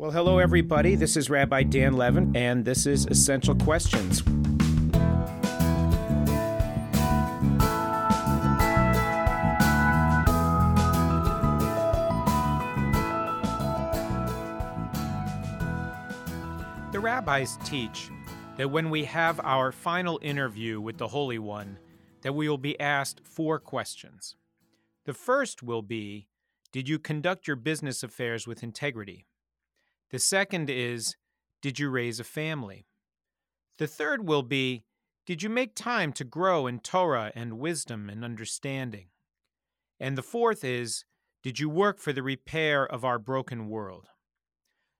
Well, hello, everybody. This is Rabbi Dan Levin, and this is Essential Questions. The rabbis teach that when we have our final interview with the Holy One, that we will be asked four questions. The first will be, did you conduct your business affairs with integrity? The second is, Did you raise a family? The third will be, Did you make time to grow in Torah and wisdom and understanding? And the fourth is, Did you work for the repair of our broken world?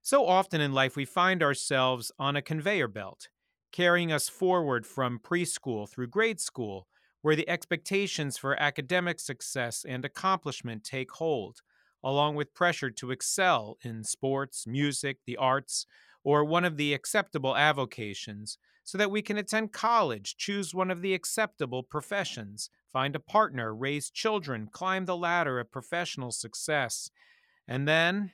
So often in life, we find ourselves on a conveyor belt, carrying us forward from preschool through grade school, where the expectations for academic success and accomplishment take hold along with pressure to excel in sports, music, the arts, or one of the acceptable avocations, so that we can attend college, choose one of the acceptable professions, find a partner, raise children, climb the ladder of professional success. And then,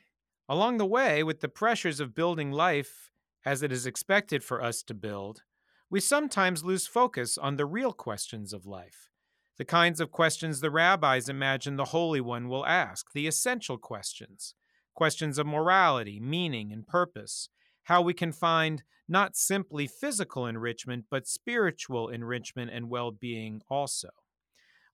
along the way, with the pressures of building life as it is expected for us to build, we sometimes lose focus on the real questions of life the kinds of questions the rabbis imagine the Holy One will ask, the essential questions, questions of morality, meaning, and purpose, how we can find not simply physical enrichment, but spiritual enrichment and well being also.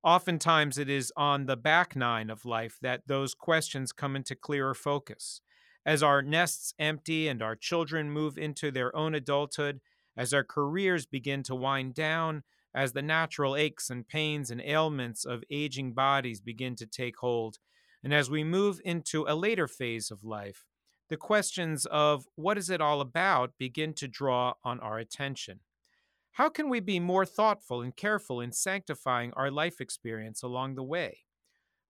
Oftentimes, it is on the back nine of life that those questions come into clearer focus. As our nests empty and our children move into their own adulthood, as our careers begin to wind down, as the natural aches and pains and ailments of aging bodies begin to take hold, and as we move into a later phase of life, the questions of what is it all about begin to draw on our attention. How can we be more thoughtful and careful in sanctifying our life experience along the way?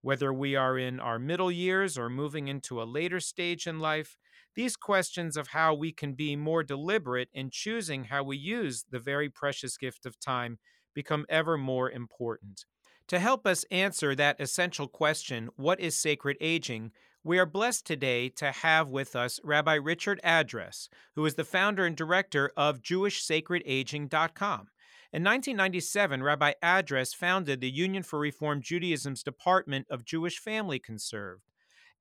Whether we are in our middle years or moving into a later stage in life, these questions of how we can be more deliberate in choosing how we use the very precious gift of time become ever more important. To help us answer that essential question, what is sacred aging? We are blessed today to have with us Rabbi Richard Address, who is the founder and director of JewishSacredAging.com. In 1997, Rabbi Address founded the Union for Reform Judaism's Department of Jewish Family Concerns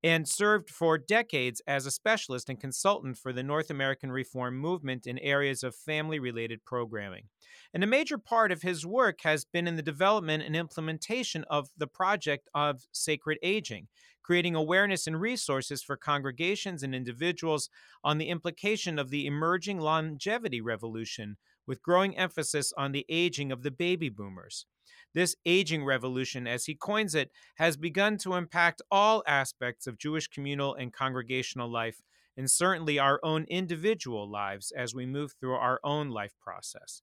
and served for decades as a specialist and consultant for the North American Reform movement in areas of family related programming. And a major part of his work has been in the development and implementation of the project of sacred aging, creating awareness and resources for congregations and individuals on the implication of the emerging longevity revolution, with growing emphasis on the aging of the baby boomers. This aging revolution, as he coins it, has begun to impact all aspects of Jewish communal and congregational life, and certainly our own individual lives as we move through our own life process.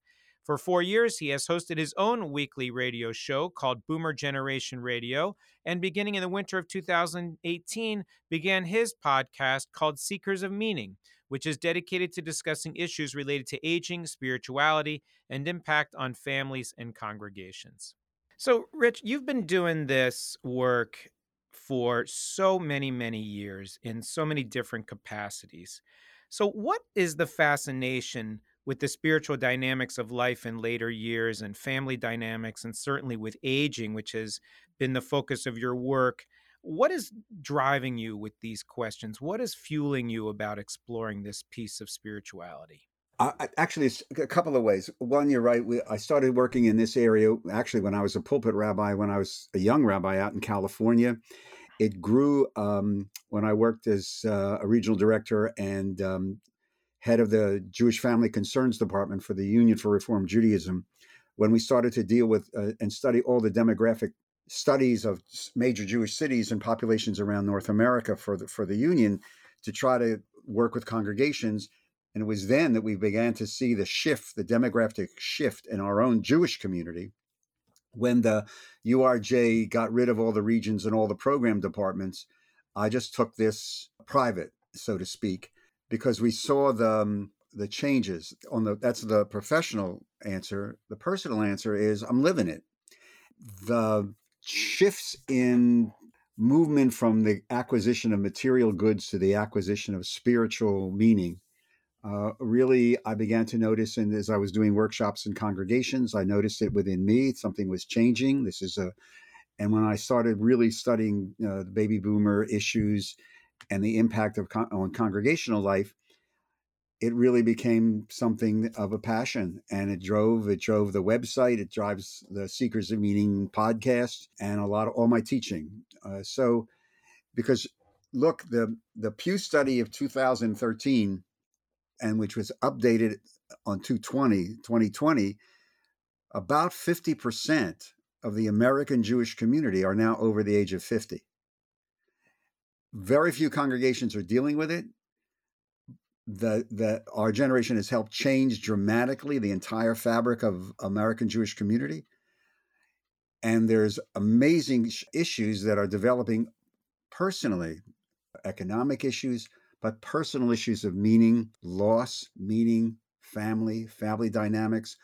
For four years, he has hosted his own weekly radio show called Boomer Generation Radio, and beginning in the winter of 2018, began his podcast called Seekers of Meaning, which is dedicated to discussing issues related to aging, spirituality, and impact on families and congregations. So, Rich, you've been doing this work for so many, many years in so many different capacities. So, what is the fascination with the spiritual dynamics of life in later years and family dynamics, and certainly with aging, which has been the focus of your work? What is driving you with these questions? What is fueling you about exploring this piece of spirituality? Uh, actually, it's a couple of ways. One, you're right. We, I started working in this area actually when I was a pulpit rabbi, when I was a young rabbi out in California. It grew um, when I worked as uh, a regional director and um, head of the Jewish Family Concerns Department for the Union for Reform Judaism. When we started to deal with uh, and study all the demographic studies of major Jewish cities and populations around North America for the for the Union to try to work with congregations. And it was then that we began to see the shift, the demographic shift in our own Jewish community. When the URJ got rid of all the regions and all the program departments, I just took this private, so to speak, because we saw the um, the changes on the that's the professional answer. The personal answer is I'm living it. The shifts in movement from the acquisition of material goods to the acquisition of spiritual meaning. Uh, really, I began to notice, and as I was doing workshops in congregations, I noticed it within me. Something was changing. This is a, and when I started really studying uh, the baby boomer issues and the impact of con- on congregational life, it really became something of a passion and it drove it drove the website it drives the seekers of meaning podcast and a lot of all my teaching. Uh, so because look the the pew study of 2013 and which was updated on 220 2020 about 50% of the american jewish community are now over the age of 50 very few congregations are dealing with it that that our generation has helped change dramatically the entire fabric of American Jewish community. And there's amazing issues that are developing personally, economic issues, but personal issues of meaning, loss, meaning, family, family dynamics.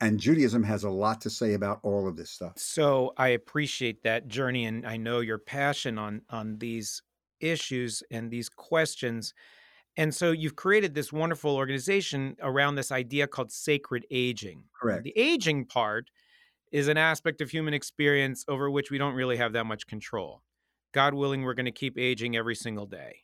And Judaism has a lot to say about all of this stuff. So I appreciate that journey and I know your passion on on these issues and these questions. And so you've created this wonderful organization around this idea called sacred aging. Correct. The aging part is an aspect of human experience over which we don't really have that much control. God willing, we're going to keep aging every single day.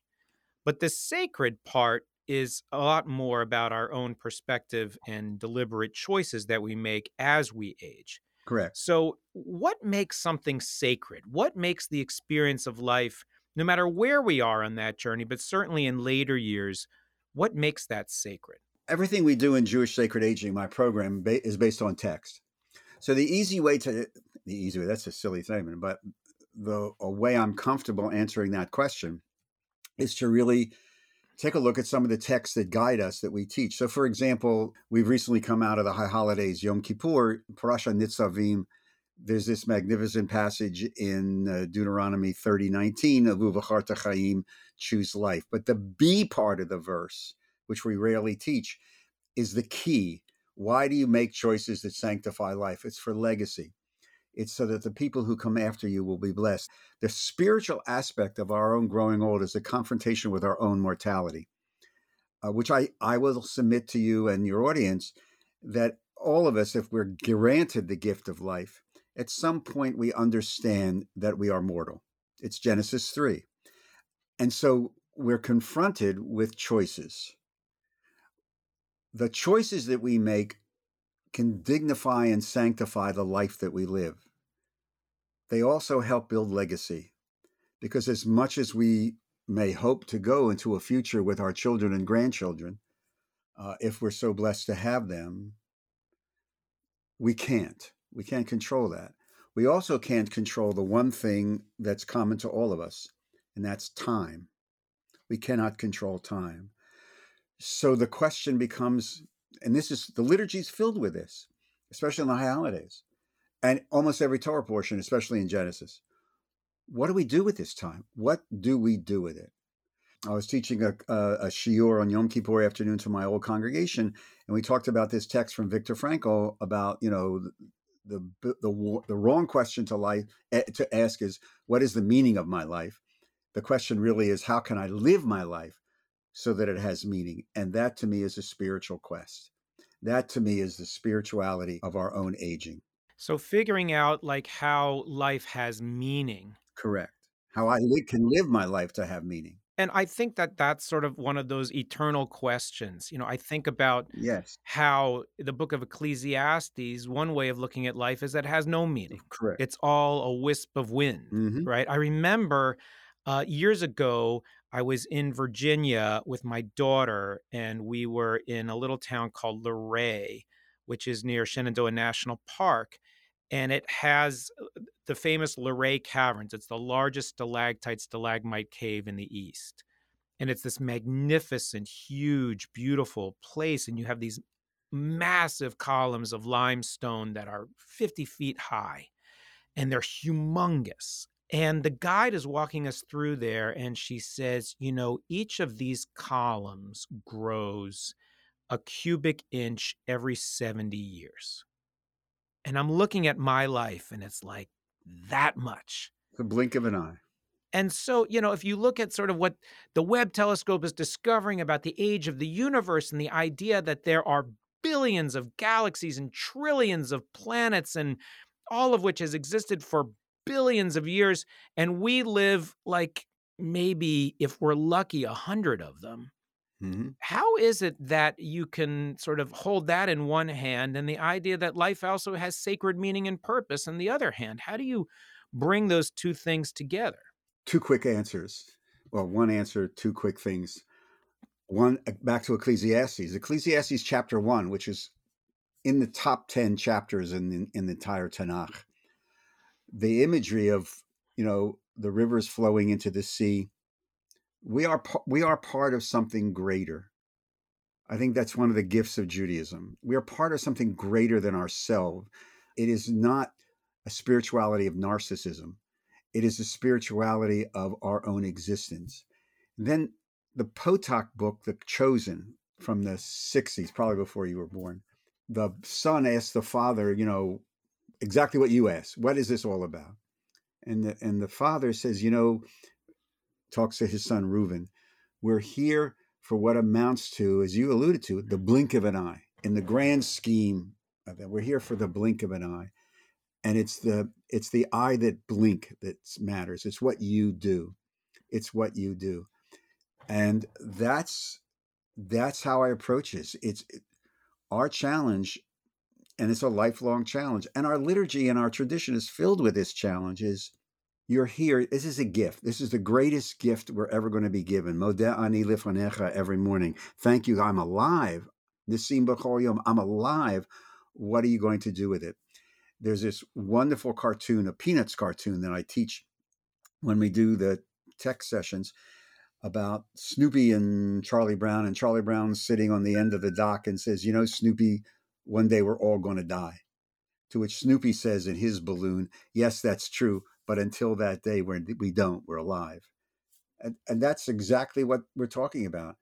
But the sacred part is a lot more about our own perspective and deliberate choices that we make as we age. Correct. So, what makes something sacred? What makes the experience of life no matter where we are on that journey, but certainly in later years, what makes that sacred? Everything we do in Jewish Sacred Aging, my program, ba- is based on text. So the easy way to, the easy way, that's a silly statement, but the way I'm comfortable answering that question is to really take a look at some of the texts that guide us that we teach. So, for example, we've recently come out of the high holidays, Yom Kippur, Parasha Nitzavim, there's this magnificent passage in uh, Deuteronomy 30, 19 of Chaim, choose life. But the B part of the verse, which we rarely teach, is the key. Why do you make choices that sanctify life? It's for legacy. It's so that the people who come after you will be blessed. The spiritual aspect of our own growing old is a confrontation with our own mortality, uh, which I, I will submit to you and your audience that all of us, if we're granted the gift of life, at some point we understand that we are mortal. It's Genesis 3. And so we're confronted with choices. The choices that we make can dignify and sanctify the life that we live. They also help build legacy because, as much as we may hope to go into a future with our children and grandchildren, uh, if we're so blessed to have them, we can't. We can't control that. We also can't control the one thing that's common to all of us, and that's time. We cannot control time. So the question becomes, and this is the liturgy is filled with this, especially in the high holidays, and almost every Torah portion, especially in Genesis. What do we do with this time? What do we do with it? I was teaching a, a, a shiur on Yom Kippur afternoon to my old congregation, and we talked about this text from Viktor Frankl about you know the the the wrong question to life eh, to ask is what is the meaning of my life? The question really is how can i live my life so that it has meaning? And that to me is a spiritual quest. That to me is the spirituality of our own aging. So figuring out like how life has meaning. Correct. How i li- can live my life to have meaning and I think that that's sort of one of those eternal questions. You know, I think about yes how the book of Ecclesiastes, one way of looking at life is that it has no meaning. Correct. It's all a wisp of wind, Mhm. right? I remember uh, years ago, I was in Virginia with my daughter, and we were in a little town called Luray, which is near Shenandoah National Park and it has uh, the famous Luray Caverns. It's the largest stalactite stalagmite cave in the East. And it's this magnificent, huge, beautiful place. And you have these massive columns of limestone that are 50 feet high and they're humongous. And the guide is walking us through there, and she says, You know, each of these columns grows a cubic inch every 70 years. And I'm looking at my life and it's like that much. The blink of an eye. And so, you know, if you look at sort of what the Webb telescope is discovering about the age of the universe and the idea that there are billions of galaxies and trillions of planets and all of which has existed for billions of years and we live like maybe if we're lucky a hundred of them mm-hmm. how is it that you can sort of hold that in one hand and the idea that life also has sacred meaning and purpose in the other hand? How do you bring those two things together? Two quick answers. Well one answer two quick things. One uh, back to ecclesiastes. Ecclesiastes chapter 1 which is in the top 10 chapters in, in, in the entire tanakh. The imagery of you know the rivers flowing into the sea we are we are part of something greater. I think that's one of the gifts of judaism. We are part of something greater than ourselves. It is not a spirituality of narcissism. It is a spirituality of our own existence. Then the potok book the chosen from the 60s probably before you were born the son asked the father you know exactly what you asked. What is this all about? And the, and the father says, you know, talks to his son Reuben, we're here for what amounts to, as you alluded to, the blink of an eye. In the grand scheme of that, we're here for the blink of an eye, and it's the it's the eye that blink that matters. It's what you do. It's what you do, and that's that's how I approach this. It's our challenge and it's a lifelong challenge. And our liturgy and our tradition is filled with this challenge is you're here. This is a gift. This is the greatest gift we're ever going to be given. Modeh ani lifanecha every morning. Thank you. I'm alive. Nisim yom. I'm alive. What are you going to do with it? There's this wonderful cartoon, a Peanuts cartoon that I teach when we do the tech sessions about Snoopy and Charlie Brown. And Charlie Brown sitting on the end of the dock and says, You know, Snoopy, one day we're all going to die. To which Snoopy says in his balloon, Yes, that's true, but until that day, we're, we don't, we're alive. And, and that's exactly what we're talking about.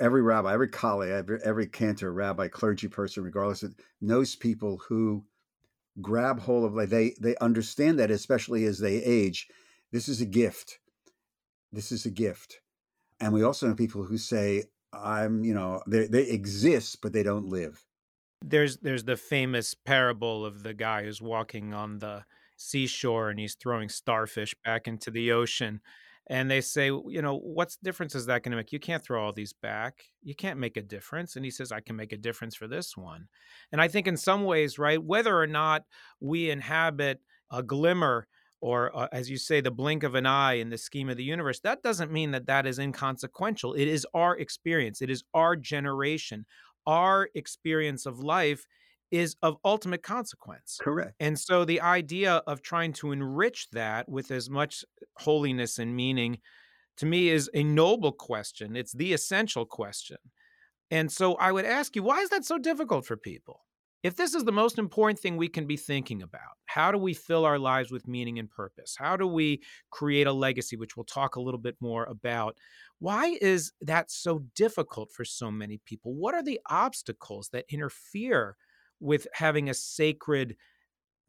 Every rabbi, every colleague, every, every cantor, rabbi, clergy person, regardless, of, knows people who grab hold of like they they understand that especially as they age this is a gift this is a gift and we also know people who say i'm you know they, they exist but they don't live there's there's the famous parable of the guy who's walking on the seashore and he's throwing starfish back into the ocean. And they say, you know, what's difference is that going to make? You can't throw all these back. You can't make a difference. And he says, I can make a difference for this one. And I think in some ways, right, whether or not we inhabit a glimmer or uh, as you say the blink of an eye in the scheme of the universe that doesn't mean that that is inconsequential it is our experience it is our generation our experience of life is of ultimate consequence. Correct. And so the idea of trying to enrich that with as much holiness and meaning to me is a noble question. It's the essential question. And so I would ask you, why is that so difficult for people? If this is the most important thing we can be thinking about, how do we fill our lives with meaning and purpose? How do we create a legacy, which we'll talk a little bit more about? Why is that so difficult for so many people? What are the obstacles that interfere with having a sacred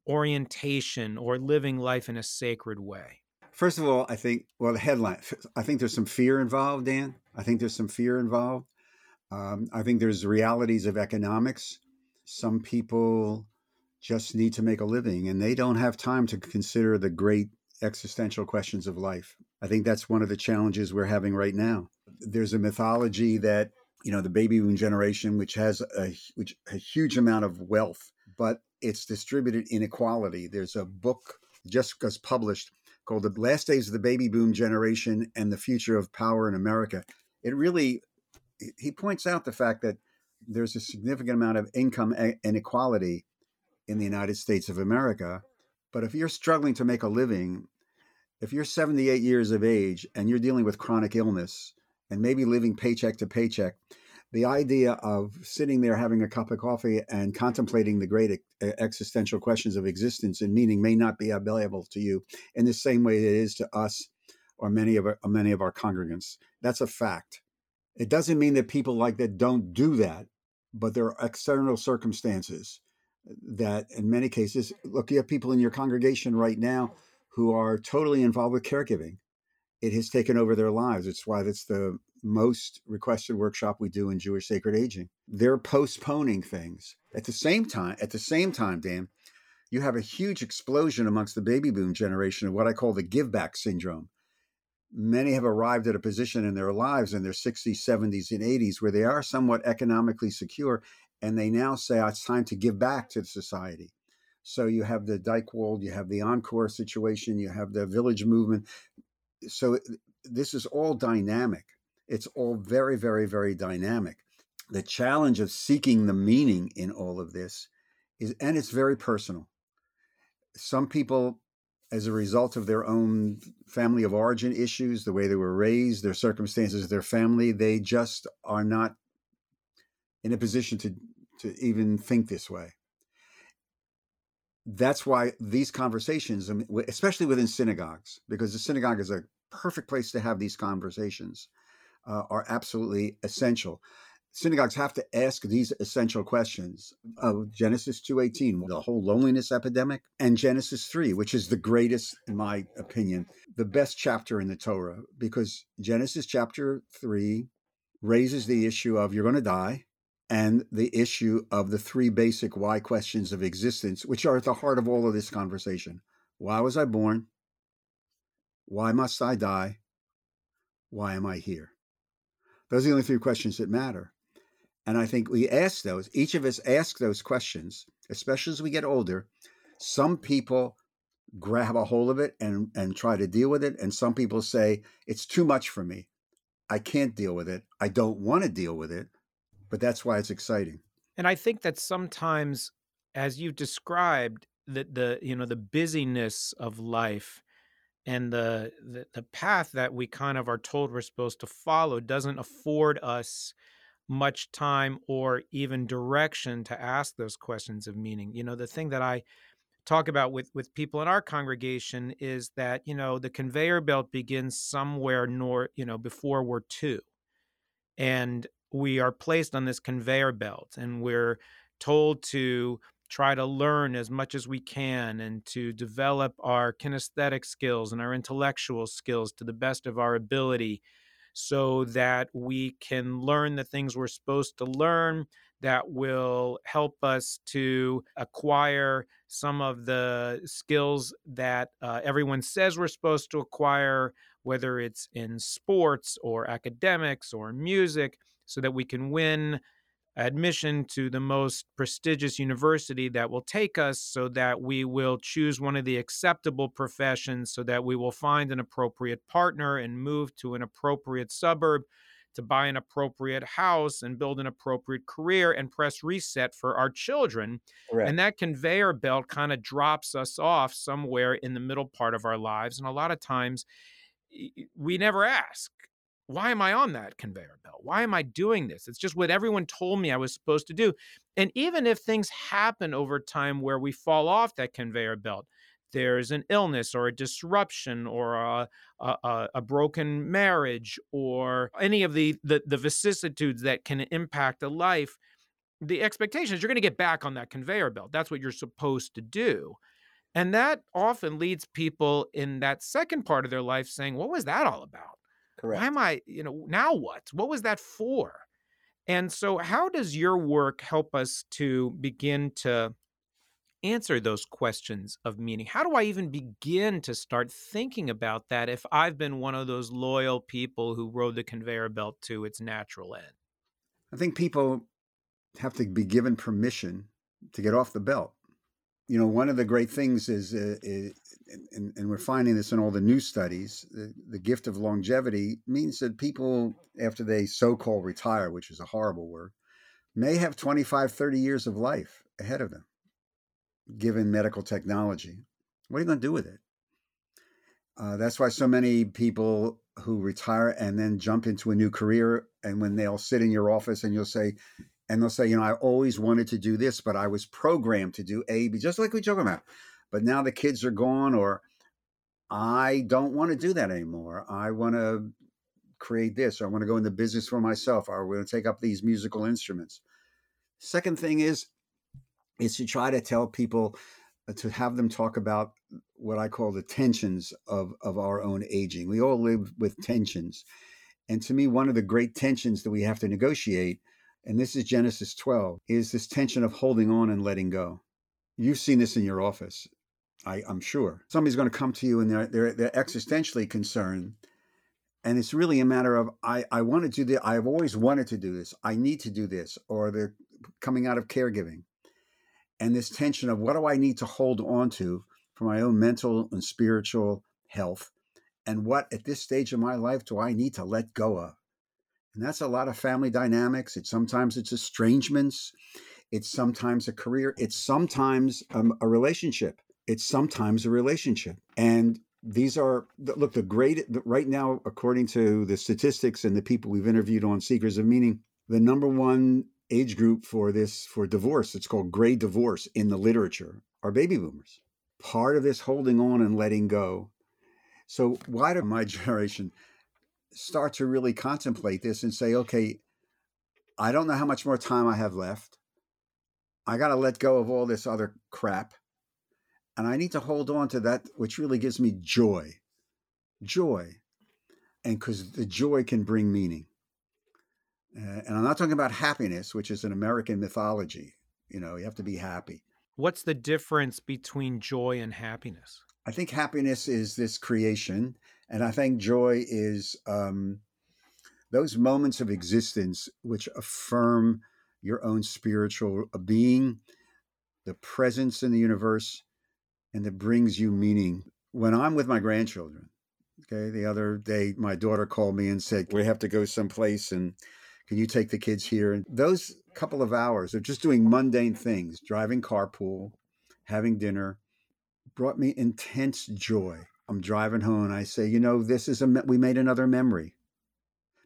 orientation or living life in a sacred way? First of all, I think, well, the headline, I think there's some fear involved, Dan. I think there's some fear involved. Um, I think there's realities of economics some people just need to make a living and they don't have time to consider the great existential questions of life. I think that's one of the challenges we're having right now. There's a mythology that, you know, the baby boom generation, which has a, which, a huge amount of wealth, but it's distributed inequality. There's a book just was published called The Last Days of the Baby Boom Generation and the Future of Power in America. It really, he points out the fact that there's a significant amount of income inequality in the United States of America. But if you're struggling to make a living, if you're 78 years of age and you're dealing with chronic illness and maybe living paycheck to paycheck, the idea of sitting there having a cup of coffee and contemplating the great existential questions of existence and meaning may not be available to you in the same way it is to us or many of our, many of our congregants. That's a fact. It doesn't mean that people like that don't do that, but there are external circumstances that, in many cases, look, you have people in your congregation right now who are totally involved with caregiving. It has taken over their lives. It's why that's the most requested workshop we do in Jewish sacred aging. They're postponing things. At the same time, at the same time, Dan, you have a huge explosion amongst the baby boom generation of what I call the give back syndrome. Many have arrived at a position in their lives in their 60s, 70s, and 80s where they are somewhat economically secure and they now say oh, it's time to give back to society. So you have the Dychtwald, you have the Encore situation, you have the village movement. So this is all dynamic. It's all very, very, very dynamic. The challenge of seeking the meaning in all of this is, and it's very personal. Some people, as a result of their own family of origin issues, the way they were raised, their circumstances, their family, they just are not in a position to, to even think this way that's why these conversations, especially within synagogues, because the synagogue is a perfect place to have these conversations, uh, are absolutely essential. Synagogues have to ask these essential questions of Genesis 2:18, the whole loneliness epidemic, and Genesis 3, which is the greatest, in my opinion, the best chapter in the Torah, because Genesis chapter 3 raises the issue of you're going to die and the issue of the three basic why questions of existence, which are at the heart of all of this conversation. Why was I born? Why must I die? Why am I here? Those are the only three questions that matter. And I think we ask those, each of us ask those questions, especially as we get older. Some people grab a hold of it and, and try to deal with it. And some people say, it's too much for me. I can't deal with it. I don't want to deal with it but that's why it's exciting. And I think that sometimes, as you've described, that the you know the busyness of life and the, the the path that we kind of are told we're supposed to follow doesn't afford us much time or even direction to ask those questions of meaning. You know, the thing that I talk about with with people in our congregation is that you know the conveyor belt begins somewhere north you know before we're two and we are placed on this conveyor belt and we're told to try to learn as much as we can and to develop our kinesthetic skills and our intellectual skills to the best of our ability so that we can learn the things we're supposed to learn that will help us to acquire some of the skills that uh, everyone says we're supposed to acquire, whether it's in sports or academics or music so that we can win admission to the most prestigious university that will take us so that we will choose one of the acceptable professions so that we will find an appropriate partner and move to an appropriate suburb to buy an appropriate house and build an appropriate career and press reset for our children. Correct. And that conveyor belt kind of drops us off somewhere in the middle part of our lives. And a lot of times we never ask why am I on that conveyor belt? Why am I doing this? It's just what everyone told me I was supposed to do. And even if things happen over time where we fall off that conveyor belt, there's an illness or a disruption or a, a, a broken marriage or any of the, the, the vicissitudes that can impact a life, the expectation is you're going to get back on that conveyor belt. That's what you're supposed to do. And that often leads people in that second part of their life saying, What was that all about? Correct. Why am I, you know, now what? What was that for? And so, how does your work help us to begin to answer those questions of meaning? How do I even begin to start thinking about that if I've been one of those loyal people who rode the conveyor belt to its natural end? I think people have to be given permission to get off the belt you know, one of the great things is, uh, is and, and, we're finding this in all the new studies, the, the, gift of longevity means that people, after they so called retire, which is a horrible word, may have 25, 30 years of life ahead of them, given medical technology. What are you going to do with it? Uh, that's why so many people who retire and then jump into a new career, and when they'll sit in your office and you'll say, and they'll say, you know, I always wanted to do this, but I was programmed to do A, B, just like we talk about. But now the kids are gone, or I don't want to do that anymore. I want to create this, or I want to go into business for myself, or we're going to take up these musical instruments. Second thing is, is to try to tell people uh, to have them talk about what I call the tensions of, of our own aging. We all live with tensions. And to me, one of the great tensions that we have to negotiate, and this is Genesis 12, is this tension of holding on and letting go. You've seen this in your office, I, am sure. Somebody's going to come to you and they're, they're, they're existentially concerned. And it's really a matter of, I, I want to do this. I've always wanted to do this. I need to do this. Or they're coming out of caregiving. And this tension of what do I need to hold on to for my own mental and spiritual health and what at this stage of my life do I need to let go of? And that's a lot of family dynamics. It's sometimes it's estrangements. It's sometimes a career. It's sometimes um, a relationship. It's sometimes a relationship. And these are look the great right now according to the statistics and the people we've interviewed on Seekers of Meaning, the number one age group for this for divorce, it's called gray divorce in the literature, are baby boomers. Part of this holding on and letting go so why did my generation start to really contemplate this and say, okay, I don't know how much more time I have left. I got to let go of all this other crap. And I need to hold on to that, which really gives me joy. Joy. And because the joy can bring meaning. Uh, and I'm not talking about happiness, which is an American mythology. You know, you have to be happy. What's the difference between joy and happiness? I think happiness is this creation, and I think joy is um, those moments of existence which affirm your own spiritual being, the presence in the universe, and that brings you meaning. When I'm with my grandchildren, okay, the other day my daughter called me and said, We have to go someplace, and can you take the kids here? And those couple of hours of just doing mundane things, driving carpool, having dinner, brought me intense joy. I'm driving home and I say, you know, this is a, we made another memory.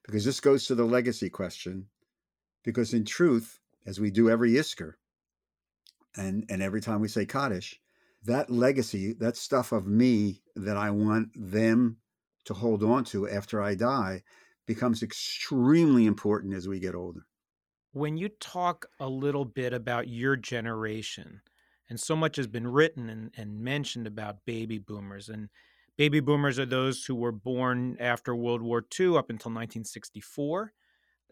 Because this goes to the legacy question. Because in truth, as we do every Yizkor, and, and every time we say Kaddish, that legacy, that stuff of me that I want them to hold on to after I die, becomes extremely important as we get older. When you talk a little bit about your generation, and so much has been written and, and mentioned about baby boomers. And baby boomers are those who were born after World War II up until 1964.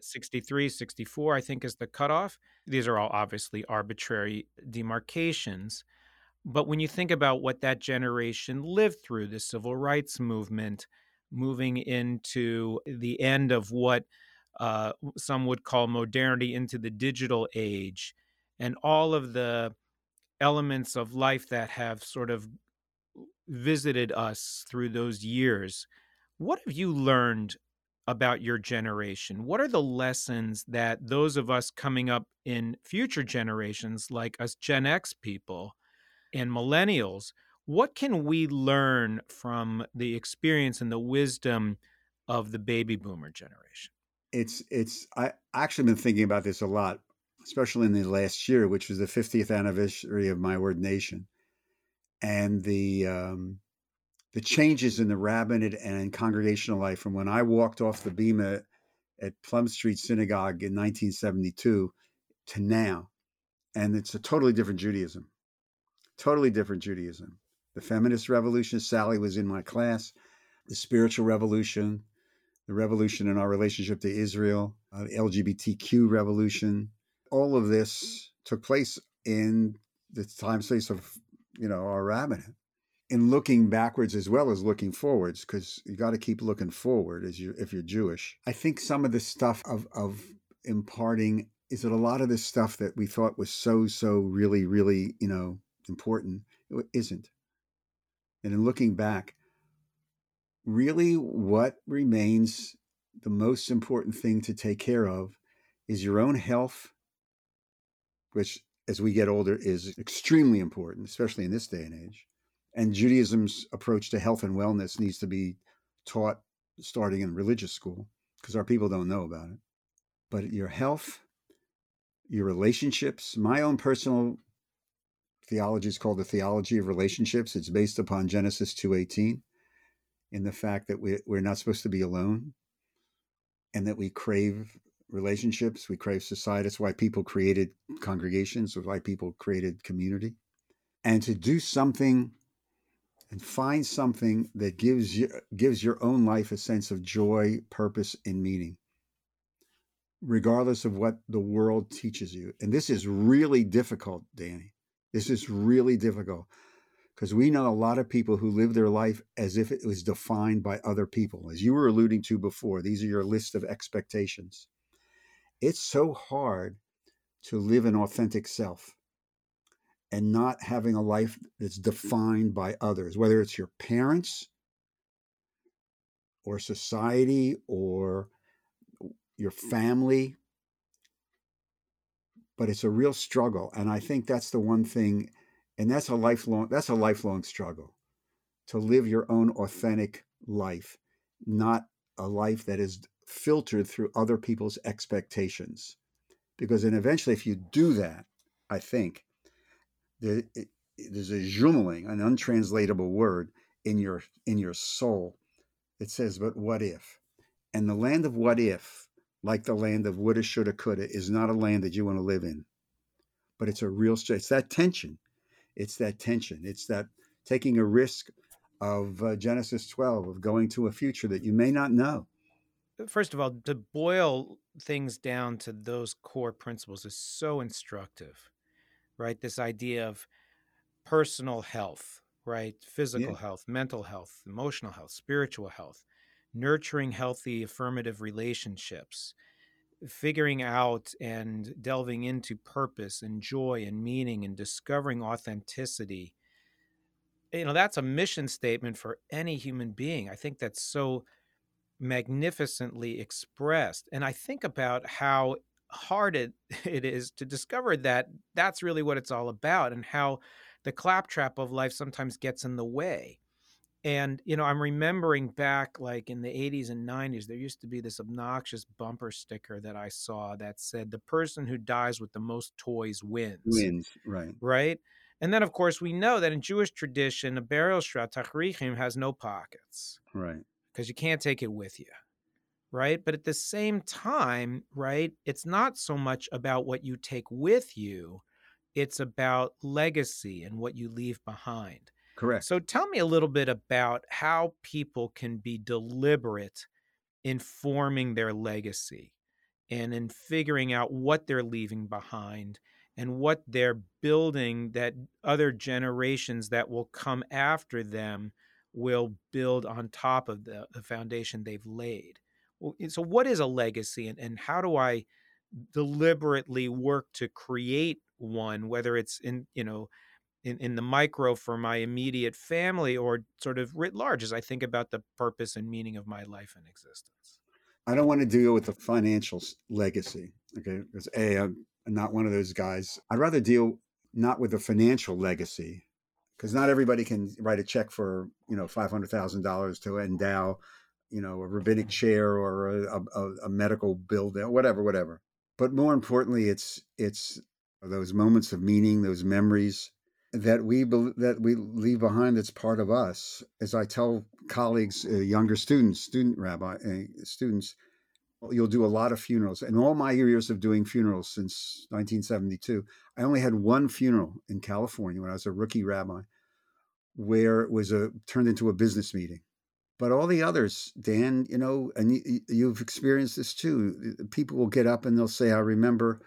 63, 64, I think, is the cutoff. These are all obviously arbitrary demarcations. But when you think about what that generation lived through, the civil rights movement, moving into the end of what uh, some would call modernity into the digital age, and all of the elements of life that have sort of visited us through those years. What have you learned about your generation? What are the lessons that those of us coming up in future generations, like us Gen X people and millennials, what can we learn from the experience and the wisdom of the baby boomer generation? It's it's I actually been thinking about this a lot especially in the last year, which was the 50th anniversary of my ordination, and the um, the changes in the rabbinate and congregational life from when I walked off the bema at Plum Street Synagogue in 1972 to now, and it's a totally different Judaism, totally different Judaism. The feminist revolution, Sally was in my class, the spiritual revolution, the revolution in our relationship to Israel, uh, the LGBTQ revolution, all of this took place in the time space of you know our rabbinate. In looking backwards as well as looking forwards because you got to keep looking forward as you if you're jewish. I think some of the stuff of of imparting is that a lot of this stuff that we thought was so so really really you know important it isn't and in looking back really what remains the most important thing to take care of is your own health which as we get older is extremely important, especially in this day and age. And Judaism's approach to health and wellness needs to be taught starting in religious school because our people don't know about it. But your health, your relationships, my own personal theology is called the theology of relationships. It's based upon Genesis 2:18 in the fact that we, we're not supposed to be alone and that we crave relationships. We crave society. That's why people created congregations. That's why people created community. and to do something and find something that gives you gives your own life a sense of joy, purpose, and meaning, regardless of what the world teaches you. And this is really difficult, Danny. This is really difficult because we know a lot of people who live their life as if it was defined by other people. As you were alluding to before, these are your list of expectations. It's so hard to live an authentic self and not having a life that's defined by others, whether it's your parents or society or your mm. family. But it's a real struggle. And I think that's the one thing, and that's a lifelong that's a lifelong struggle to live your own authentic life, not a life that is filtered through other people's expectations. Because then eventually if you do that, I think there, it, there's a jumeling, an untranslatable word in your in your soul. It says, "But what if?" And the land of what if, like the land of woulda, shoulda, coulda, is not a land that you want to live in. But it's a real. It's that tension. It's that tension. It's that taking a risk of uh, Genesis 12 of going to a future that you may not know. First of all, to boil things down to those core principles is so instructive right? This idea of personal health, right? Physical yeah. health, mental health, emotional health, spiritual health, nurturing healthy affirmative relationships, figuring out and delving into purpose and joy and meaning and discovering authenticity. You know, that's a mission statement for any human being. I think that's so magnificently expressed. And I think about how hard it, it is to discover that that's really what it's all about and how the claptrap of life sometimes gets in the way. And, you know, I'm remembering back like in the 80s and 90s, there used to be this obnoxious bumper sticker that I saw that said, the person who dies with the most toys wins. Wins, right. Right. And then, of course, we know that in Jewish tradition, a burial shroud, tachrichim, has no pockets. Right. Because you can't take it with you right? But at the same time, right, it's not so much about what you take with you, it's about legacy and what you leave behind. Correct. So tell me a little bit about how people can be deliberate in forming their legacy and in figuring out what they're leaving behind and what they're building that other generations that will come after them will build on top of the, the foundation they've laid eh, so what is a legacy and, and how do i deliberately work to create one whether it's in you know in, in the micro for my immediate family or sort of writ large as i think about the purpose and meaning of my life and existence. I don't want to deal with the financial legacy okay? Because a i'm not one of those guys. I'd rather deal not with the financial legacy because not everybody can write a check for you know $500000 to endow you know, a rabbinic mm-hmm. chair or a, a, a medical building, whatever, whatever. But more importantly, it's it's those moments of meaning, those memories that we that we leave behind. That's part of us. As I tell colleagues, uh, younger students, student rabbi uh, students, you'll do a lot of funerals. In all my years of doing funerals since 1972, I only had one funeral in California when I was a rookie rabbi, where it was a turned into a business meeting but all the others, Dan, you know, and you, you've experienced this too. People will get up and they'll say, I remember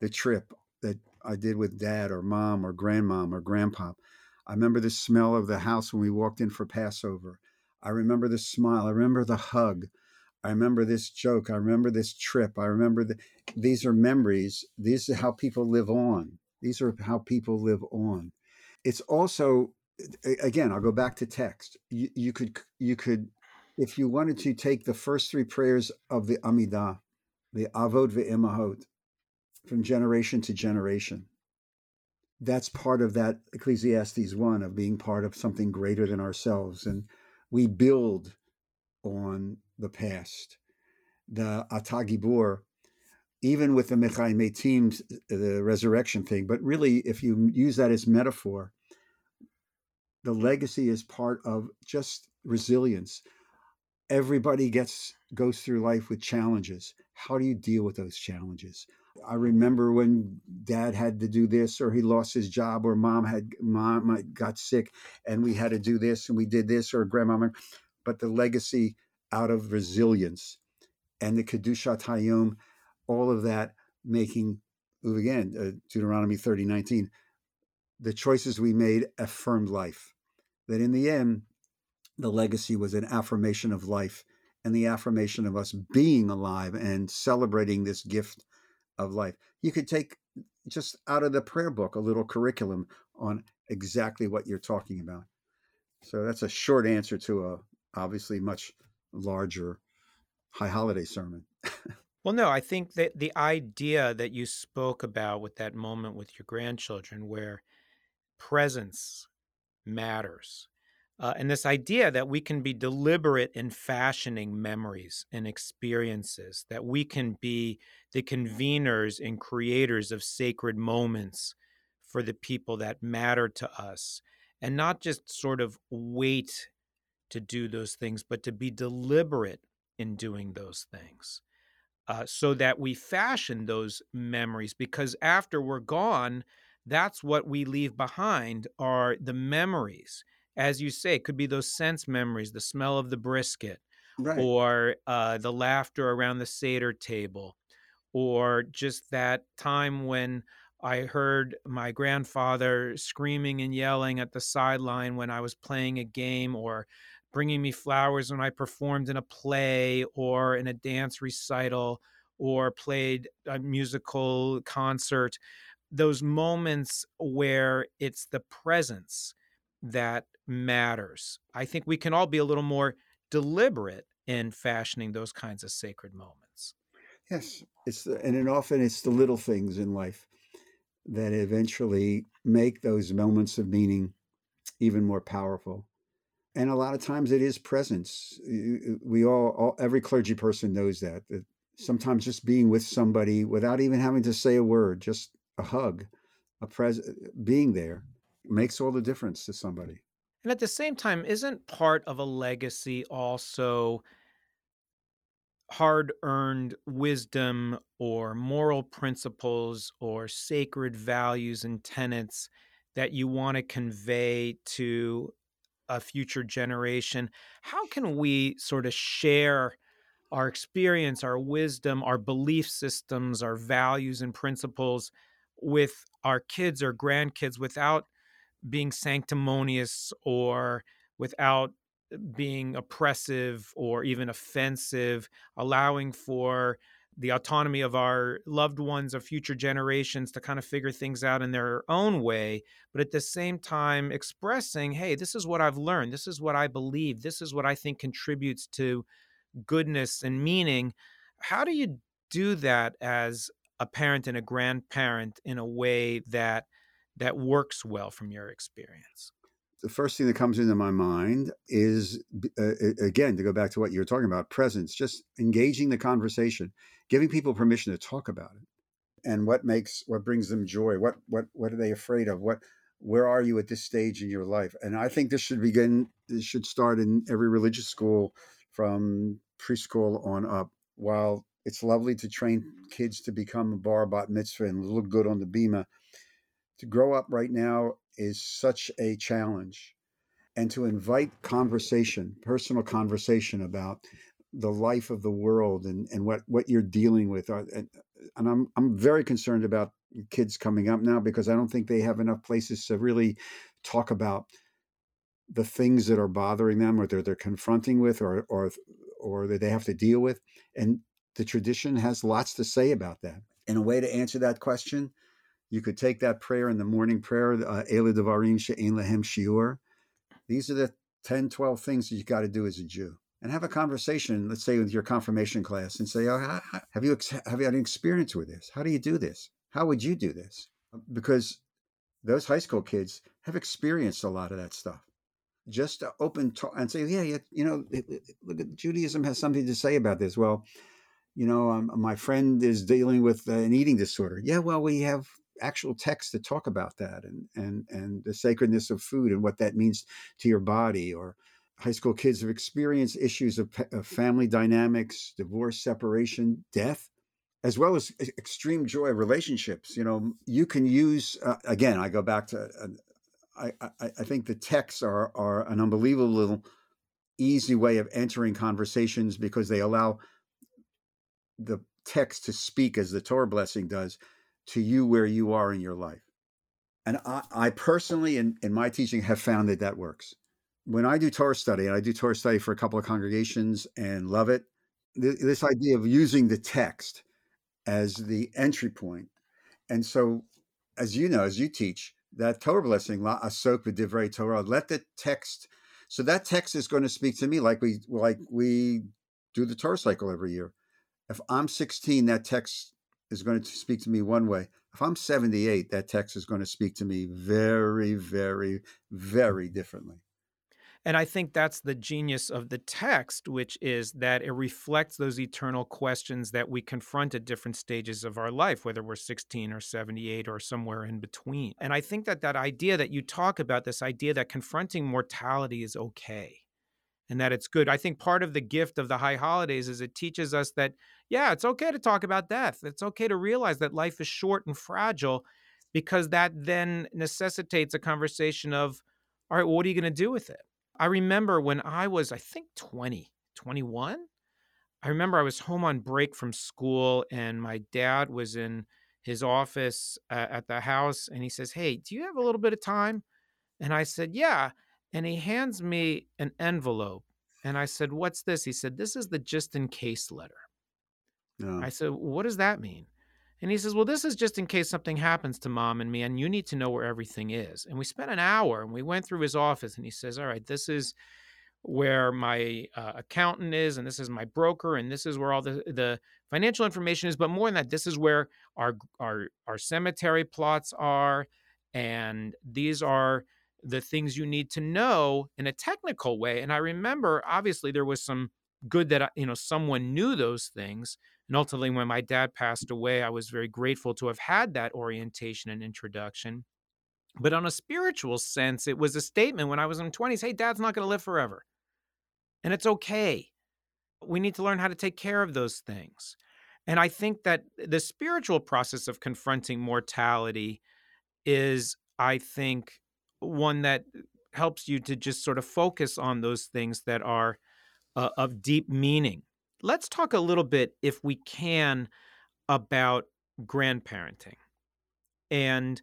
the trip I did with dad or mom or grandmom or grandpa. I remember the smell of the house when we walked in for Passover. I remember the smile. I remember the hug. I remember this joke. I remember this trip. I remember the, these are memories. These are how people live on. These are how people live on. It's also again, I'll go back to text. You, you could you could if you wanted to take the first three prayers of the Amidah, the Avot ve'imahot, from generation to generation. That's part of that Ecclesiastes 1 of being part of something greater than ourselves. And we build on the past. The Ata Gibor, even with the Mechai Metim, the resurrection thing, but really, if you use that as metaphor, the legacy is part of just resilience everybody gets goes through life with challenges how do you deal with those challenges I remember when dad had to do this or he lost his job or mom had mom got sick and we had to do this and we did this or grandmama but the legacy out of resilience and the kedushat hayom all of that making again uh, Deuteronomy 30 19 the choices we made affirmed life. That in the end the legacy was an affirmation of life and the affirmation of us being alive and celebrating this gift of life. You could take just out of the prayer book a little curriculum on exactly what you're talking about. So that's a short answer to a obviously much larger high holiday sermon. well, no, I think that the idea that you spoke about with that moment with your grandchildren where presence matters uh, and this idea that we can be deliberate in fashioning memories and experiences, that we can be the conveners and creators of sacred moments for the people that matter to us, and not just sort of wait to do those things, but to be deliberate in doing those things. Uh, so that we fashion those memories because after we're gone, that's what we leave behind are the memories as you say, it could be those sense memories, the smell of the brisket, right. or uh, the laughter around the Seder table, or just that time when I heard my grandfather screaming and yelling at the sideline when I was playing a game, or bringing me flowers when I performed in a play or in a dance recital or played a musical concert. Those moments where it's the presence that matters. I think we can all be a little more deliberate in fashioning those kinds of sacred moments. Yes, it's the, and often it's the little things in life that eventually make those moments of meaning even more powerful. And a lot of times it is presence. We all, all every clergy person knows that that sometimes just being with somebody without even having to say a word, just a hug, a pres being there makes all the difference to somebody. And at the same time, isn't part of a legacy also hard earned wisdom or moral principles or sacred values and tenets that you want to convey to a future generation? How can we sort of share our experience, our wisdom, our belief systems, our values and principles with our kids or grandkids without being sanctimonious or without being oppressive or even offensive, allowing for the autonomy of our loved ones of future generations to kind of figure things out in their own way, but at the same time expressing, hey, this is what I've learned. This is what I believe. This is what I think contributes to goodness and meaning. How do you do that as a parent and a grandparent in a way that that works well from your experience? The first thing that comes into my mind is, uh, again, to go back to what you were talking about, presence, just engaging the conversation, giving people permission to talk about it, and what makes, what brings them joy, what, what, what are they afraid of, what, where are you at this stage in your life? And I think this should begin, this should start in every religious school from preschool on up. While it's lovely to train kids to become a bar bat mitzvah and look good on the bima, to grow up right now is such a challenge. And to invite conversation personal conversation about the life of the world and, and what, what you're dealing with uh, and, and I'm, I'm very concerned about kids coming up now because i don't think they have enough places to really talk about the things that are bothering them or they're, they're confronting with or, or, or that they have to deal with. And the tradition has lots to say about that. And a way to answer that question you could take that prayer in the morning prayer, uh, Ela Devarim She'en Lehem Shiur. These are the 10, 12 things that you got to do as a Jew. And have a conversation, let's say with your confirmation class, and say, oh, have you have you had an experience with this? How do you do this? How would you do this? Because those high school kids have experienced a lot of that stuff. Just open talk and say, yeah, yeah, you know, look at Judaism has something to say about this. Well, you know, um, my friend is dealing with an eating disorder. Yeah, well, we have actual texts that talk about that and and and the sacredness of food and what that means to your body or high school kids have experienced issues of, of family dynamics divorce separation death as well as extreme joy relationships. You know, you can use uh, again. I go back to. Uh, I, I, I think the texts are are an unbelievable easy way of entering conversations because they allow the text to speak as the Torah blessing does to you where you are in your life. And I, I personally, in, in my teaching, have found that that works. When I do Torah study, and I do Torah study for a couple of congregations and love it, th- this idea of using the text as the entry point. And so, as you know, as you teach, that Torah blessing, la asok v'divrei Torah, let the text. So that text is going to speak to me like we like we do the Torah cycle every year. If I'm 16, that text is going to speak to me one way. If I'm 78, that text is going to speak to me very, very, very differently. And I think that's the genius of the text, which is that it reflects those eternal questions that we confront at different stages of our life, whether we're 16 or 78 or somewhere in between. And I think that that idea that you talk about, this idea that confronting mortality is okay and that it's good. I think part of the gift of the high holidays is it teaches us that, yeah, it's okay to talk about death. It's okay to realize that life is short and fragile because that then necessitates a conversation of, all right, well, what are you going to do with it? I remember when I was, I think, 20, 21. I remember I was home on break from school and my dad was in his office uh, at the house and he says, Hey, do you have a little bit of time? And I said, Yeah and he hands me an envelope. And I said, What's this? He said, This is the just in case letter. No. I said, What does that mean? And he says, Well, this is just in case something happens to mom and me, and you need to know where everything is. And we spent an hour and we went through his office, and he says, All right, this is where my uh, accountant is, and this is my broker, and this is where all the, the financial information is. But more than that, this is where our, our, our cemetery plots are, and these are the things you need to know in a technical way. And I remember, obviously, there was some good that you know someone knew those things. And ultimately, when my dad passed away, I was very grateful to have had that orientation and introduction. But on a spiritual sense, it was a statement when I was in my 20s hey, dad's not going to live forever. And it's okay. We need to learn how to take care of those things. And I think that the spiritual process of confronting mortality is, I think, one that helps you to just sort of focus on those things that are uh, of deep meaning. Let's talk a little bit, if we can, about grandparenting. And,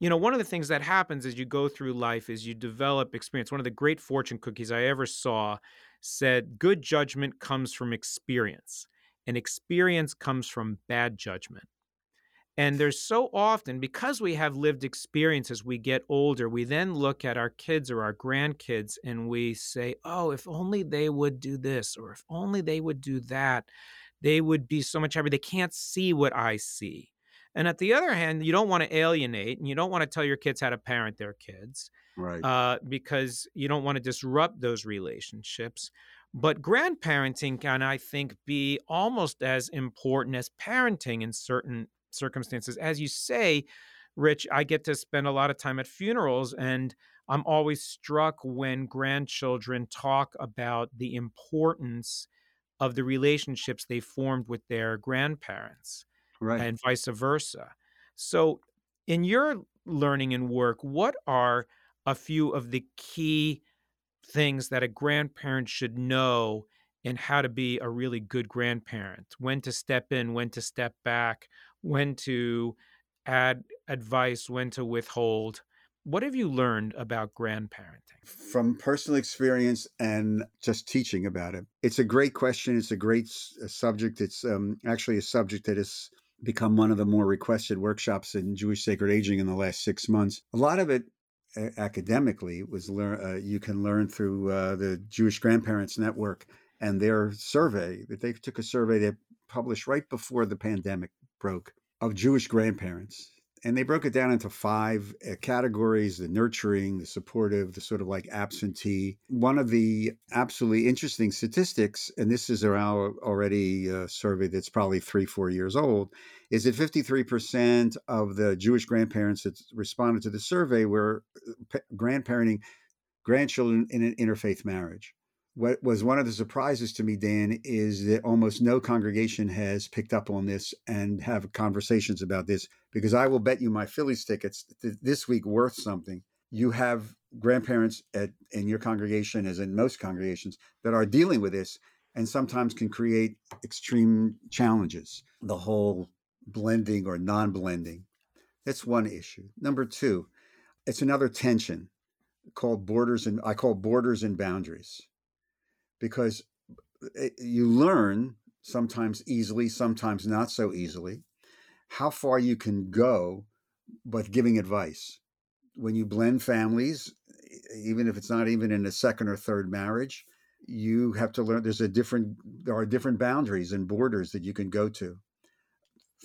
you know, one of the things that happens as you go through life is you develop experience. One of the great fortune cookies I ever saw said, Good judgment comes from experience, and experience comes from bad judgment. And there's so often, because we have lived experience as we get older, we then look at our kids or our grandkids and we say, oh, if only they would do this, or if only they would do that, they would be so much happier. They can't see what I see. And at the other hand, you don't want to alienate and you don't want to tell your kids how to parent their kids. Right. Uh, because you don't want to disrupt those relationships. But grandparenting can, I think, be almost as important as parenting in certain circumstances. As you say, Rich, I get to spend a lot of time at funerals, and I'm always struck when grandchildren talk about the importance of the relationships they formed with their grandparents right. and vice versa. So, in your learning and work, what are a few of the key things that a grandparent should know in how to be a really good grandparent? When to step in, when to step back, when to add advice, when to withhold. What have you learned about grandparenting? From personal experience and just teaching about it. It's a great question. It's a great subject. It's um, actually a subject that has become one of the more requested workshops in Jewish sacred aging in the last six months. A lot of it academically was learn uh, you can learn through uh, the Jewish Grandparents Network and their survey that they took a survey they published right before the pandemic broke of Jewish grandparents. And they broke it down into five uh, categories the nurturing, the supportive, the sort of like absentee. One of the absolutely interesting statistics, and this is our already a uh, survey that's probably three, four years old, is that 53% of the Jewish grandparents that responded to the survey were uh, grandparenting grandchildren in an interfaith marriage. What was one of the surprises to me, Dan, is that almost no congregation has picked up on this and have conversations about this because I will bet you my Phillies tickets th- this week worth something. You have grandparents at in your congregation, as in most congregations, that are dealing with this and sometimes can create extreme challenges. The whole blending or non-blending. That's one issue. Number two, it's another tension called borders and I call borders and boundaries because eh, you learn sometimes easily, sometimes not so easily, how far you can go, but giving advice. When you blend families, even if it's not even in a second or third marriage, you have to learn there's a different there are different boundaries and borders that you can go to.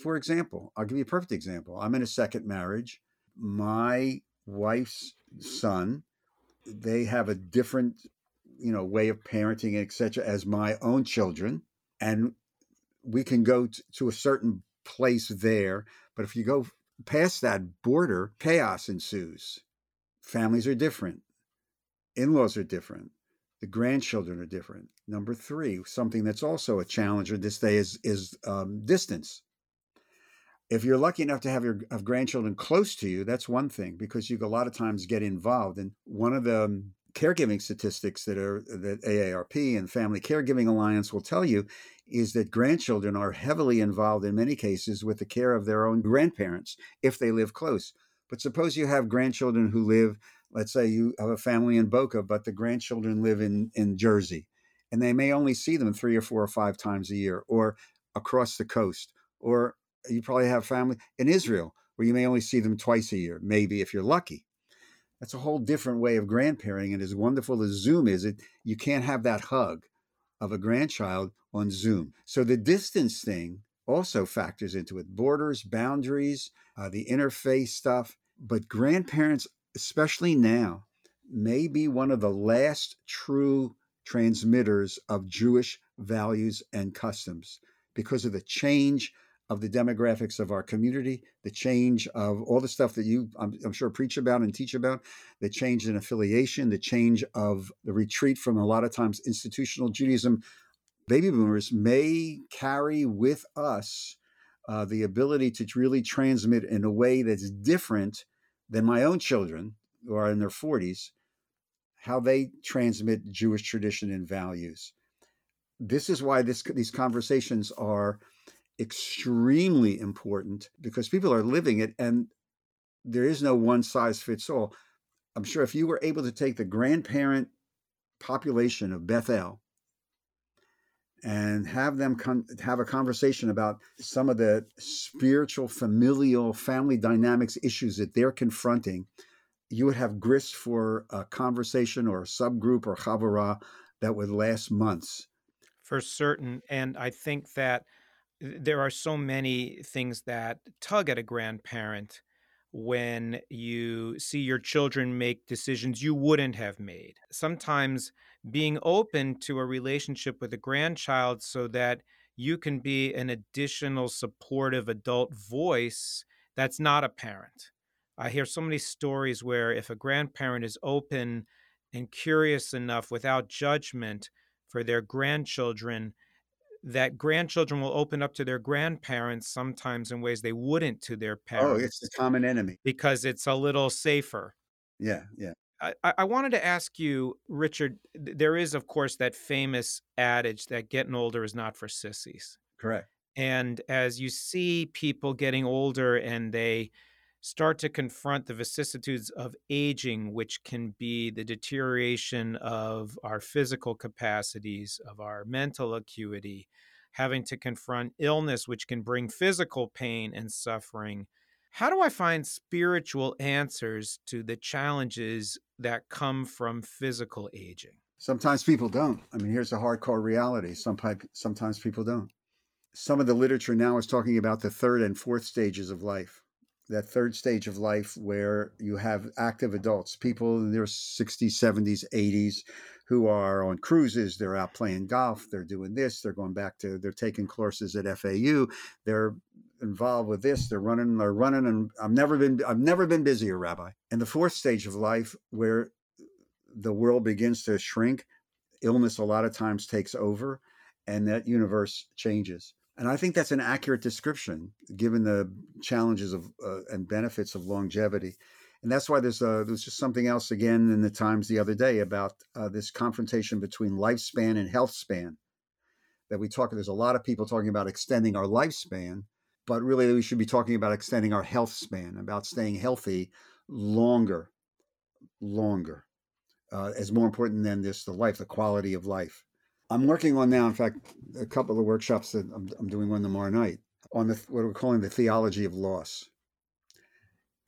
For example, I'll give you a perfect example. I'm in a second marriage. My wife's son, they have a different you know way of parenting etc as my own children and we can go t- to a certain place there but if you go past that border chaos ensues. Families are different. In-laws are different. The grandchildren are different. Number three something that's also a challenge this day is is um, distance. If you're lucky enough to have your have grandchildren close to you that's one thing because you a lot of times get involved and one of the um, caregiving statistics that are that AARP and Family Caregiving Alliance will tell you is that grandchildren are heavily involved in many cases with the care of their own grandparents if they live close. But suppose you have grandchildren who live, let's say you have a family in Boca, but the grandchildren live in, in Jersey, and they may only see them three or four or five times a year, or across the coast, or you probably have family in Israel where you may only see them twice a year, maybe if you're lucky. That's a whole different way of grandparenting. And as wonderful as Zoom is, it you can't have that hug of a grandchild on Zoom. So the distance thing also factors into it borders, boundaries, uh, the interfaith stuff. But grandparents, especially now, may be one of the last true transmitters of Jewish values and customs because of the change of the demographics of our community, the change of all the stuff that you, I'm, I'm, sure, preach about and teach about, the change in affiliation, the change of the retreat from a lot of times institutional Judaism. Baby boomers may carry with us uh, the ability to really transmit in a way that's different than my own children who are in their 40s, how they transmit Jewish tradition and values. This is why this, these conversations are extremely important because people are living it and there is no one size fits all. I'm hmm. sure if you were able to take the grandparent population of Beth El and have them con- have a conversation about some of the spiritual, familial, family dynamics issues that they're confronting, you would have grist for a conversation or a subgroup or chavurah that would last months. For certain. And I think that there are so many things that tug at a grandparent when you see your children make decisions you wouldn't have made. Sometimes being open to a relationship with a grandchild so that you can be an additional supportive adult voice that's not a parent. I hear so many stories where if a grandparent is open and curious enough without judgment for their grandchildren, that grandchildren will open up to their grandparents sometimes in ways they wouldn't to their parents. Oh, it's the common enemy. Because it's a little safer. Yeah, yeah. I, I wanted to ask you, Richard, there is, of course, that famous adage that getting older is not for sissies. Correct. And as you see people getting older and they start to confront the vicissitudes of aging, which can be the deterioration of our physical capacities, of our mental acuity, having to confront illness, which can bring physical pain and suffering. How do I find spiritual answers to the challenges that come from physical aging? Sometimes people don't. I mean, here's the hardcore reality. Sometimes people don't. Some of the literature now is talking about the third and fourth stages of life that third stage of life where you have active adults, people in their 60s, 70s, 80s, who are on cruises, they're out playing golf, they're doing this, they're going back to, they're taking courses at FAU, they're involved with this, they're running, they're running, and I've never been, I've never been busier, Rabbi. And the fourth stage of life where the world begins to shrink, illness a lot of times takes over and that universe changes. And I think that's an accurate description given the challenges of uh, and benefits of longevity. And that's why there's uh, there's just something else again in the Times the other day about uh, this confrontation between lifespan and health span. That we talk, there's a lot of people talking about extending our lifespan, but really we should be talking about extending our health span, about staying healthy longer, longer, uh, as more important than this the life, the quality of life. I'm working on now, in fact, a couple of workshops that I'm, I'm doing one tomorrow night on the what we're calling the theology of loss.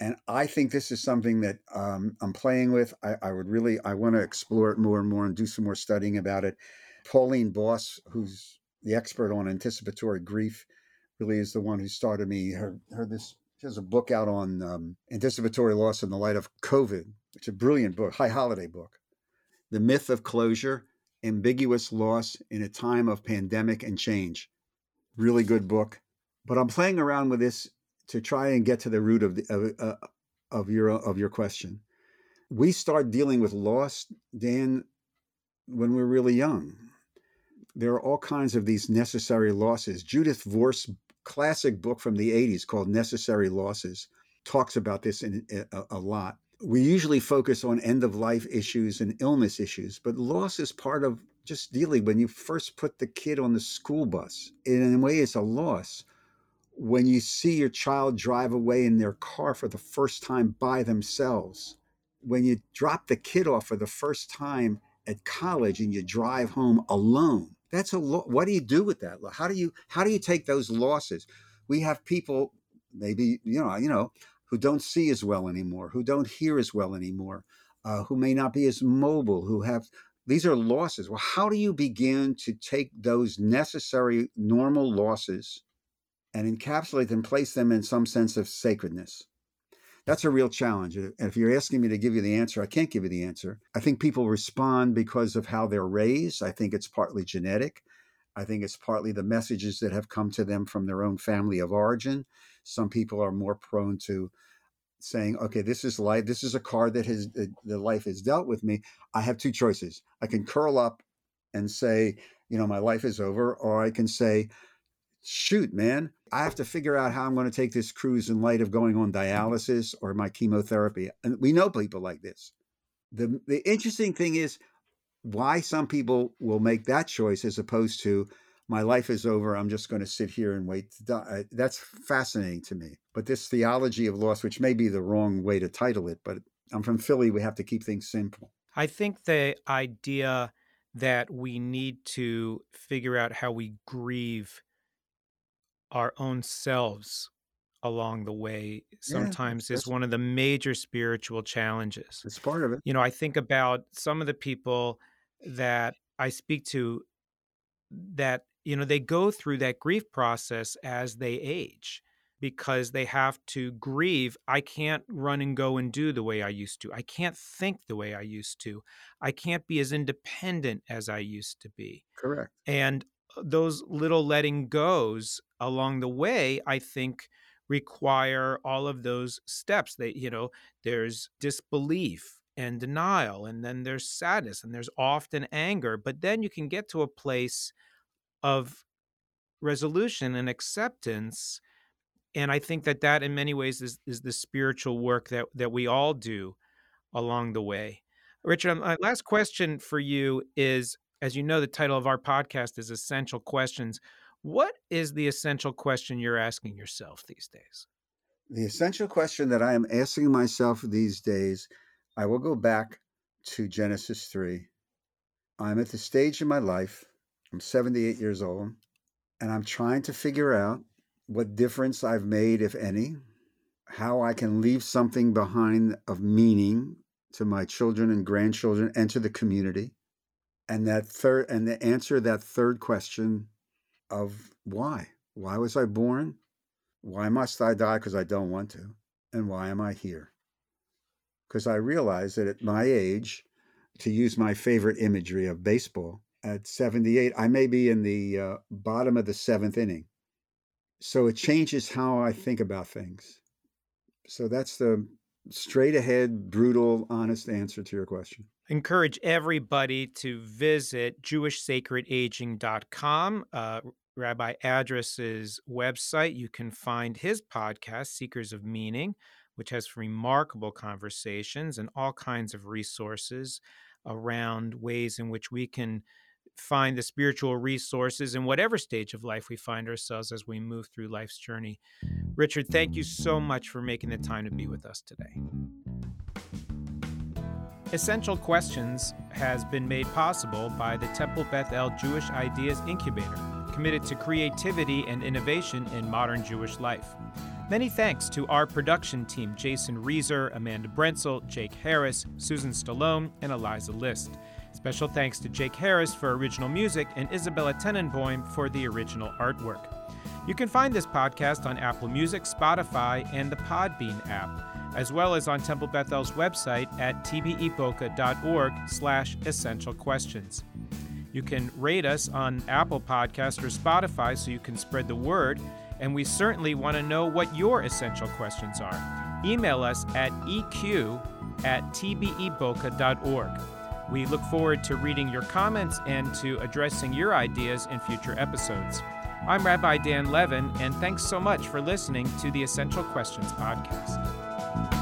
And I think this is something that um, I'm playing with. I, I would really, I want to explore it more and more and do some more studying about it. Pauline Boss, who's the expert on anticipatory grief, really is the one who started me. Her, her this she has a book out on um, anticipatory loss in the light of COVID. It's a brilliant book, high holiday book. The myth of closure, ambiguous loss in a time of pandemic and change. Really good book. But I'm playing around with this to try and get to the root of the, of, uh, of your of your question. We start dealing with loss, Dan, when we're really young. There are all kinds of these necessary losses. Judith Viorst classic book from the 80s called Necessary Losses talks about this in, a, a lot. We usually focus on end of life issues and illness issues, but loss is part of just dealing when you first put the kid on the school bus. In a way, it's a loss. When you see your child drive away in their car for the first time by themselves, when you drop the kid off for the first time at college and you drive home alone, that's a lo- what do you do with that? How do you how do you take those losses? We have people maybe you know you know who don't see as well anymore, who don't hear as well anymore, uh, who may not be as mobile, who have these are losses. Well, how do you begin to take those necessary normal losses and encapsulate them, place them in some sense of sacredness? That's a real challenge. And if you're asking me to give you the answer, I can't give you the answer. I think people respond because of how they're raised. I think it's partly genetic. I think it's partly the messages that have come to them from their own family of origin. Some people are more prone to saying, okay, this is life. This is a card that has uh, the life has dealt with me. I have two choices. I can curl up and say, you know, my life is over, or I can say, shoot, man, I have to figure out how I'm going to take this cruise in light of going on dialysis or my chemotherapy. And we know people like this. The, the interesting thing is why some people will make that choice as opposed to my life is over. I'm just going to sit here and wait to die. That's fascinating to me. But this theology of loss, which may be the wrong way to title it, but I'm from Philly. We have to keep things simple. I think the idea that we need to figure out how we grieve our own selves along the way sometimes yeah, is one of the major spiritual challenges. It's part of it. You know, I think about some of the people that I speak to that, you know, they go through that grief process as they age because they have to grieve. I can't run and go and do the way I used to. I can't think the way I used to. I can't be as independent as I used to be. Correct. And uh, those little letting goes along the way, I think require all of those steps. That you know, there's disbelief and denial, and then there's sadness, and there's often anger. But then you can get to a place of resolution and acceptance. And I think that that, in many ways, is is the spiritual work that that we all do along the way. Richard, my last question for you is as you know, the title of our podcast is Essential Questions. What is the essential question you're asking yourself these days? The essential question that I am asking myself these days, I will go back to Genesis 3. I'm at the stage in my life, I'm 78 years old, and I'm trying to figure out what difference I've made, if any, how I can leave something behind of meaning to my children and grandchildren and to the community and that third and the answer that third question of why? Why was i born? Why must i die because i don't want to? And why am i here? Because i realize that at my age to use my favorite imagery of baseball at 78 i may be in the uh, bottom of the seventh inning so it changes how i think about things so that's the straight ahead brutal honest answer to your question encourage everybody to visit jewishsacredaging.com. Uh, Rabbi Address's website. You can find his podcast, Seekers of Meaning, which has remarkable conversations and all kinds of resources around ways in which we can find the spiritual resources in whatever stage of life we find ourselves as we move through life's journey. Richard, thank you so much for making the time to be with us today. Essential Questions has been made possible by the Temple Beth El Jewish Ideas Incubator, committed to creativity and innovation in modern Jewish life. Many thanks to our production team Jason Reeser, Amanda Brentzel, Jake Harris, Susan Stallone, and Eliza List. Special thanks to Jake Harris for original music and Isabella Tenenbaum for the original artwork. You can find this podcast on Apple Music, Spotify, and the Podbean app as well as on Temple Beth El's website at tbeboca.org slash essential questions. You can rate us on Apple Podcast or Spotify so you can spread the word, and we certainly want to know what your essential questions are. Email us at eq at tbeboca.org. We look forward to reading your comments and to addressing your ideas in future episodes. I'm Rabbi Dan Levin, and thanks so much for listening to the Essential Questions podcast.